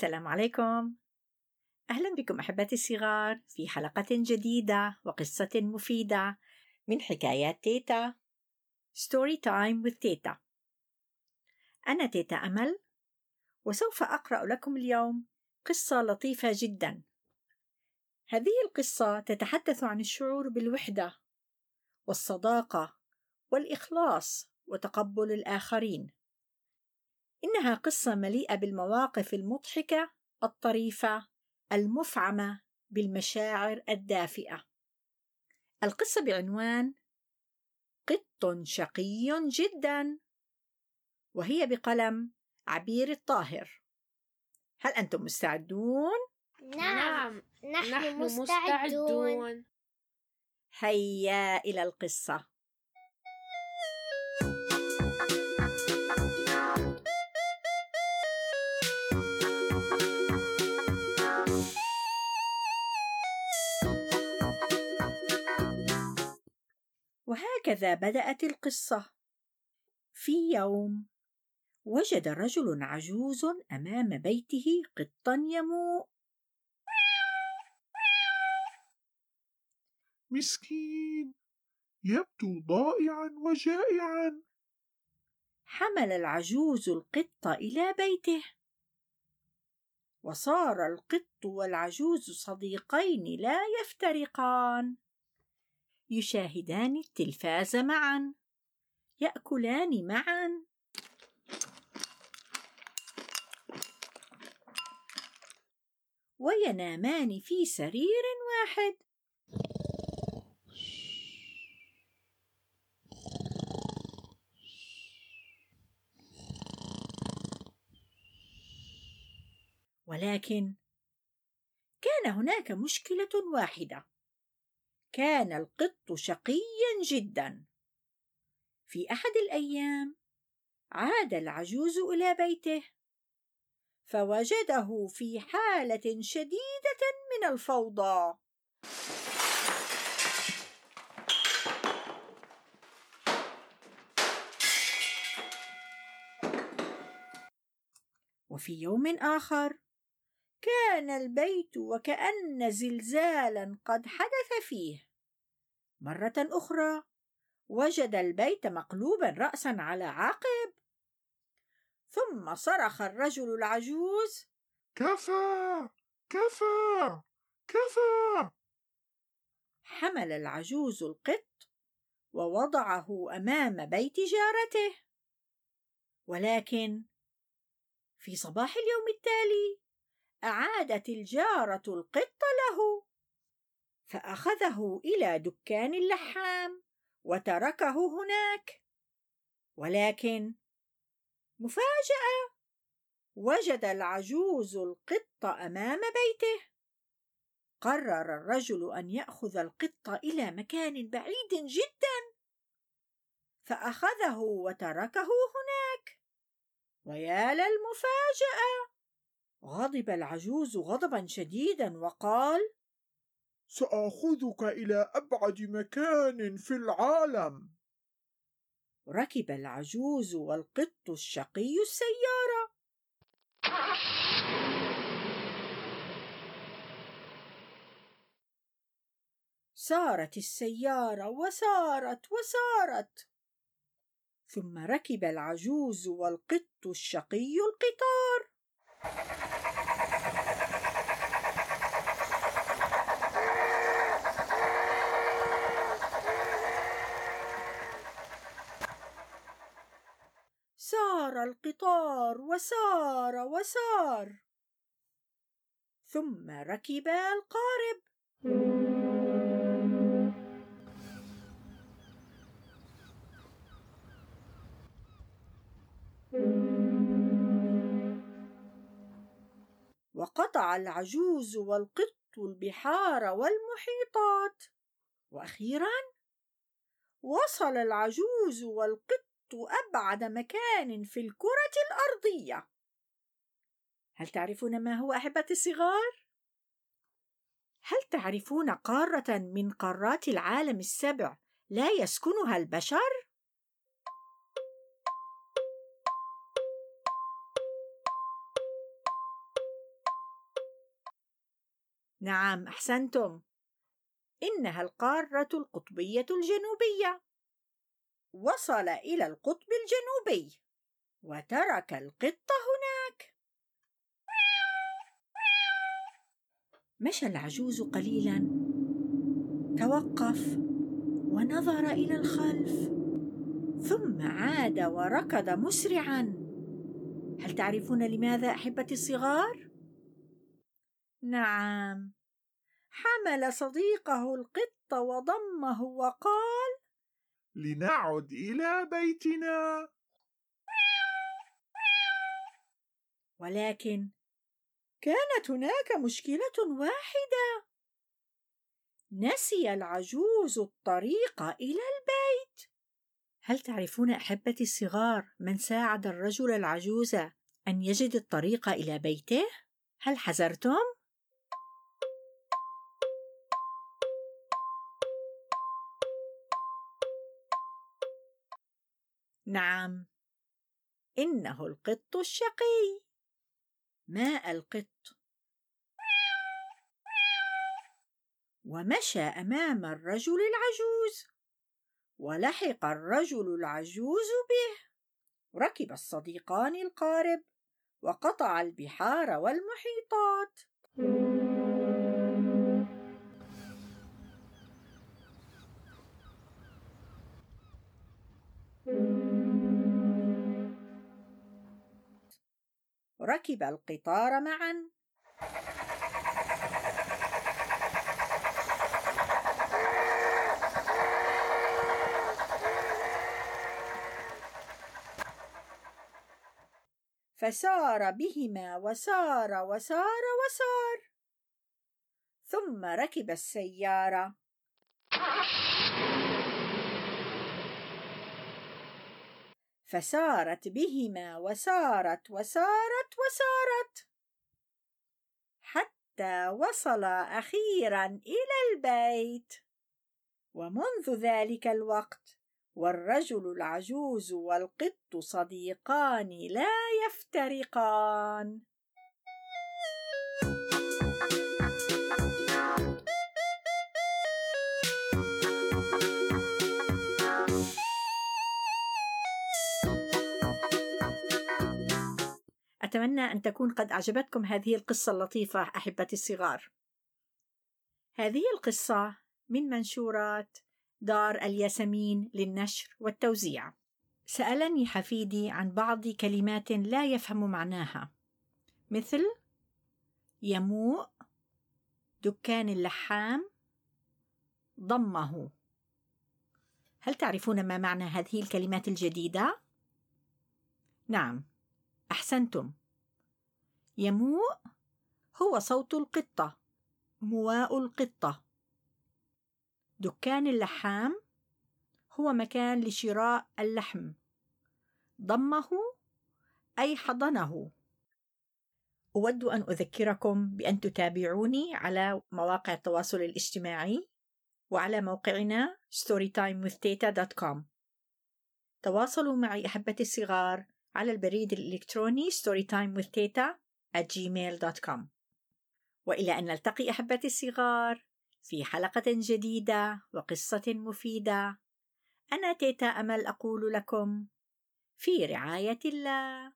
السلام عليكم. أهلا بكم أحبتي الصغار في حلقة جديدة وقصة مفيدة من حكايات تيتا. story time with تيتا. أنا تيتا أمل وسوف أقرأ لكم اليوم قصة لطيفة جدا. هذه القصة تتحدث عن الشعور بالوحدة والصداقة والإخلاص وتقبل الآخرين. إنها قصة مليئة بالمواقف المضحكة الطريفة المفعمة بالمشاعر الدافئة. القصة بعنوان قط شقي جدا وهي بقلم عبير الطاهر. هل أنتم مستعدون؟ نعم نحن, نحن مستعدون. مستعدون هيا إلى القصة. وهكذا بدأت القصة. في يوم وجد رجل عجوز أمام بيته قطا يموء. مسكين يبدو ضائعا وجائعا. حمل العجوز القط إلى بيته. وصار القط والعجوز صديقين لا يفترقان. يشاهدان التلفاز معا. يأكلان معا. وينامان في سرير واحد. ولكن كان هناك مشكلة واحدة. كان القط شقيا جدا. في أحد الأيام عاد العجوز إلى بيته فوجده في حالة شديدة من الفوضى. وفي يوم آخر كان البيت وكأن زلزالا قد حدث فيه. مرة أخرى وجد البيت مقلوبا رأسا على عقب. ثم صرخ الرجل العجوز كفى! كفى! كفى! حمل العجوز القط ووضعه أمام بيت جارته. ولكن في صباح اليوم التالي أعادت الجارة القط له. فأخذه إلى دكان اللحام وتركه هناك. ولكن مفاجأة وجد العجوز القط أمام بيته. قرر الرجل أن يأخذ القط إلى مكان بعيد جدا. فأخذه وتركه هناك. ويا للمفاجأة غضب العجوز غضبا شديدا وقال سأخذك إلى أبعد مكان في العالم. ركب العجوز والقط الشقي السيارة. سارت السيارة وسارت وسارت. ثم ركب العجوز والقط الشقي القطار. سار القطار وسار وسار ثم ركب القارب. وقطع العجوز والقط البحار والمحيطات وأخيرا وصل العجوز والقط أبعد مكان في الكرة الأرضية هل تعرفون ما هو أحبتي الصغار؟ هل تعرفون قارة من قارات العالم السبع لا يسكنها البشر؟ نعم أحسنتم. إنها القارة القطبية الجنوبية. وصل إلى القطب الجنوبي. وترك القط هناك. مشى العجوز قليلا. توقف. ونظر إلى الخلف. ثم عاد وركض مسرعا. هل تعرفون لماذا أحبتي الصغار؟ نعم. حمل صديقه القط وضمه وقال لنعد إلى بيتنا. ولكن كانت هناك مشكلة واحدة. نسي العجوز الطريق إلى البيت. هل تعرفون احبتي الصغار من ساعد الرجل العجوز أن يجد الطريق إلى بيته؟ هل حذرتم؟ نعم. إنه القط الشقي. ماء القط؟ ومشى أمام الرجل العجوز. ولحق الرجل العجوز به. ركب الصديقان القارب. وقطع البحار والمحيطات. ركب القطار معا. فسار بهما وسار وسار وسار. ثم ركب السيارة. فسارت بهما وسارت وسارت وسارت حتى وصل أخيرا إلى البيت. ومنذ ذلك الوقت والرجل العجوز والقط صديقان لا يفترقان. أتمنى أن تكون قد أعجبتكم هذه القصة اللطيفة أحبتي الصغار. هذه القصة من منشورات دار الياسمين للنشر والتوزيع. سألني حفيدي عن بعض كلمات لا يفهم معناها، مثل يموء، دكان اللحام، ضمه. هل تعرفون ما معنى هذه الكلمات الجديدة؟ نعم، أحسنتم. يموء هو صوت القطة، مواء القطة. دكان اللحام هو مكان لشراء اللحم. ضمه أي حضنه. أود أن أذكركم بأن تتابعوني على مواقع التواصل الاجتماعي وعلى موقعنا storytimewithteta.com تواصلوا معي أحبتي الصغار على البريد الإلكتروني storytimewithteta at gmail.com وإلى أن نلتقي أحبتي الصغار في حلقة جديدة وقصة مفيدة. أنا تيتا أمل أقول لكم في رعاية الله.